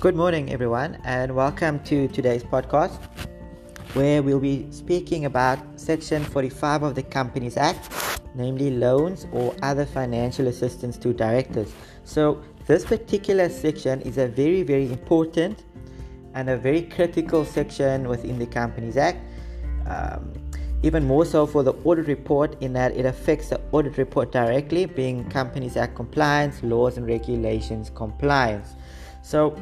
Good morning, everyone, and welcome to today's podcast where we'll be speaking about Section 45 of the Companies Act, namely loans or other financial assistance to directors. So, this particular section is a very, very important and a very critical section within the Companies Act. Um, even more so for the audit report, in that it affects the audit report directly, being Companies Act compliance, laws and regulations compliance. So,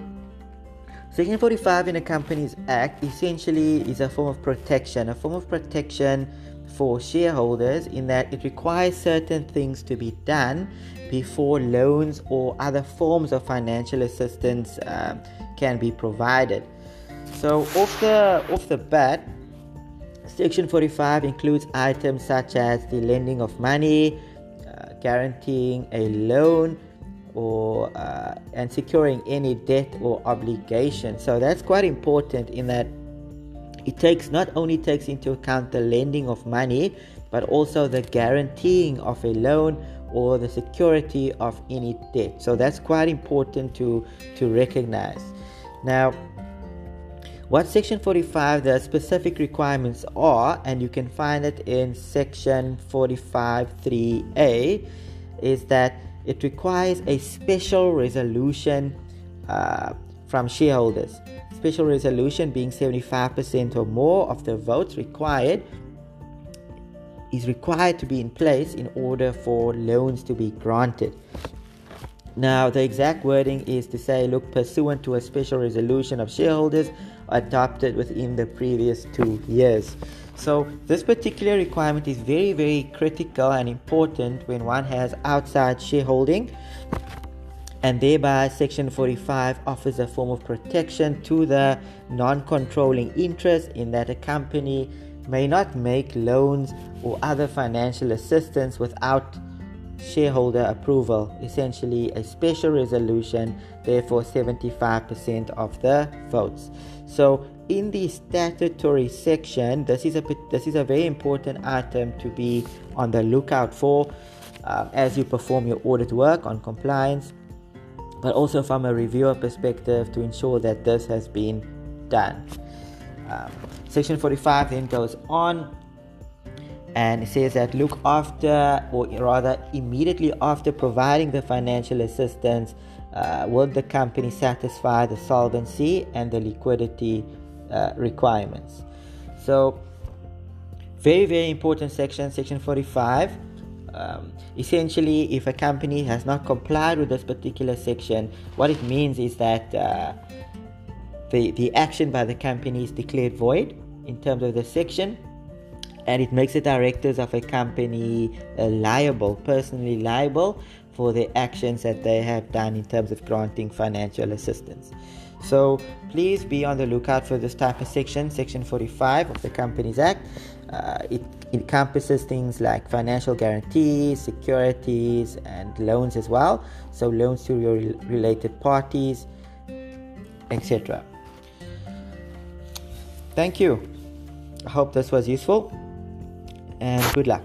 Section 45 in the Companies Act essentially is a form of protection, a form of protection for shareholders in that it requires certain things to be done before loans or other forms of financial assistance uh, can be provided. So, off the off the bat, Section 45 includes items such as the lending of money, uh, guaranteeing a loan, or uh, and securing any debt or obligation. So that's quite important in that it takes not only takes into account the lending of money, but also the guaranteeing of a loan or the security of any debt. So that's quite important to to recognize. Now, what section 45 the specific requirements are and you can find it in section 45 3a is that it requires a special resolution uh, from shareholders. Special resolution being 75% or more of the votes required is required to be in place in order for loans to be granted. Now, the exact wording is to say, look, pursuant to a special resolution of shareholders adopted within the previous two years. So, this particular requirement is very, very critical and important when one has outside shareholding, and thereby, Section 45 offers a form of protection to the non controlling interest in that a company may not make loans or other financial assistance without shareholder approval, essentially a special resolution, therefore 75% of the votes. So in the statutory section, this is a this is a very important item to be on the lookout for uh, as you perform your audit work on compliance, but also from a reviewer perspective to ensure that this has been done. Um, section 45 then goes on and it says that look after or rather immediately after providing the financial assistance uh, will the company satisfy the solvency and the liquidity uh, requirements. So very very important section section 45 um, essentially if a company has not complied with this particular section what it means is that uh, the, the action by the company is declared void in terms of the section and it makes the directors of a company uh, liable, personally liable for the actions that they have done in terms of granting financial assistance. So please be on the lookout for this type of section, Section 45 of the Companies Act. Uh, it encompasses things like financial guarantees, securities, and loans as well. So loans to your related parties, etc. Thank you. I hope this was useful and good luck.